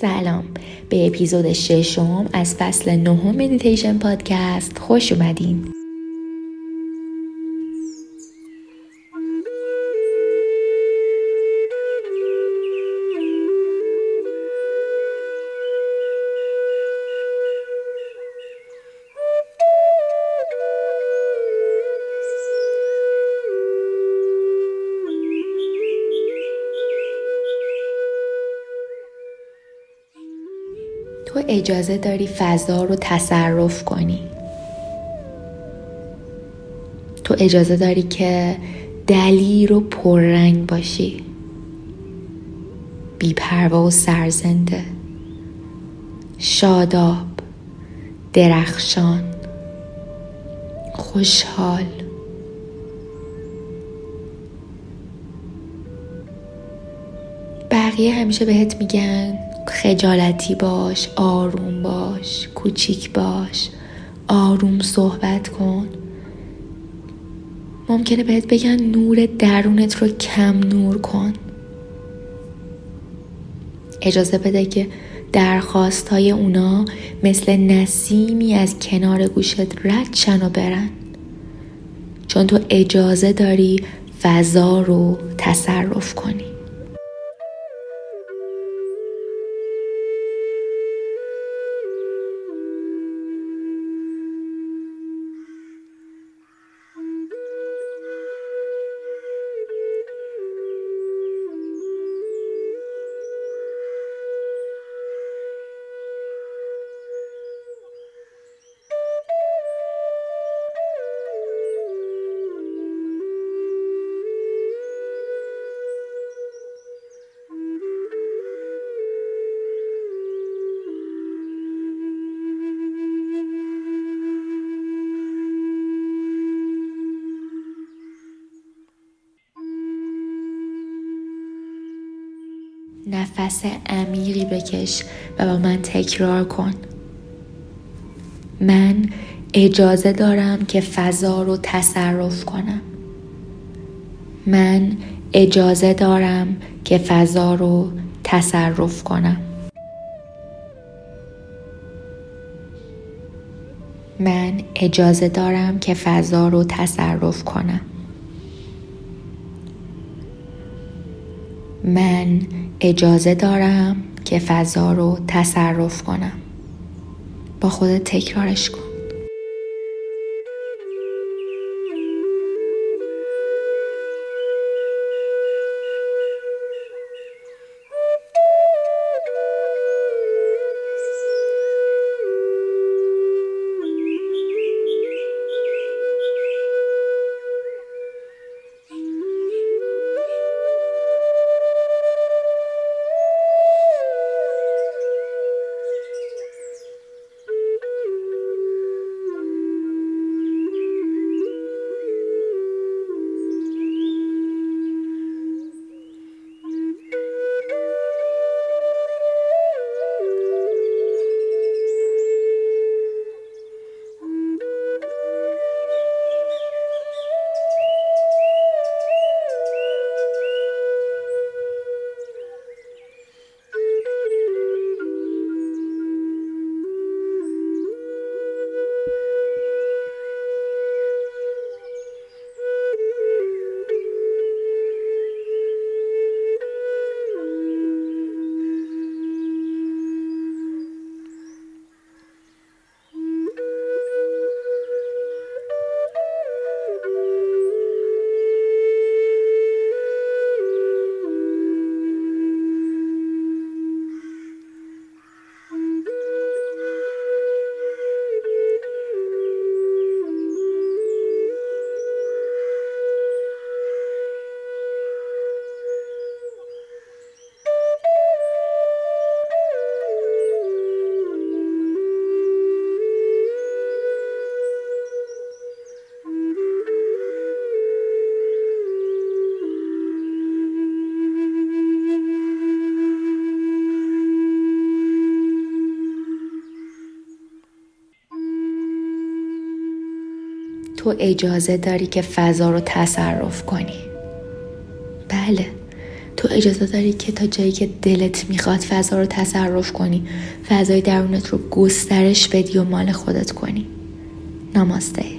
سلام. به اپیزود ششم از فصل نهم مدیتیشن پادکست خوش اومدین. تو اجازه داری فضا رو تصرف کنی. تو اجازه داری که دلیر و پررنگ باشی. بیپروا و سرزنده. شاداب درخشان خوشحال. بقیه همیشه بهت میگن خجالتی باش آروم باش کوچیک باش آروم صحبت کن. ممکنه بهت بگن نور درونت رو کم نور کن. اجازه بده که درخواست های اونا مثل نسیمی از کنار گوشت رد شن و برن. چون تو اجازه داری فضا رو تصرف کنی. نفس عمیقی بکش و با من تکرار کن. من اجازه دارم که فضا رو تصرف کنم. من اجازه دارم که فضا رو تصرف کنم. من اجازه دارم که فضا رو تصرف کنم. من اجازه دارم که فضا رو تصرف کنم. با خودت تکرارش کن. تو اجازه داری که فضا رو تصرف کنی. بله. تو اجازه داری که تا جایی که دلت می‌خواد فضا رو تصرف کنی فضای درونت رو گسترش بدی و مال خودت کنی. نماسته.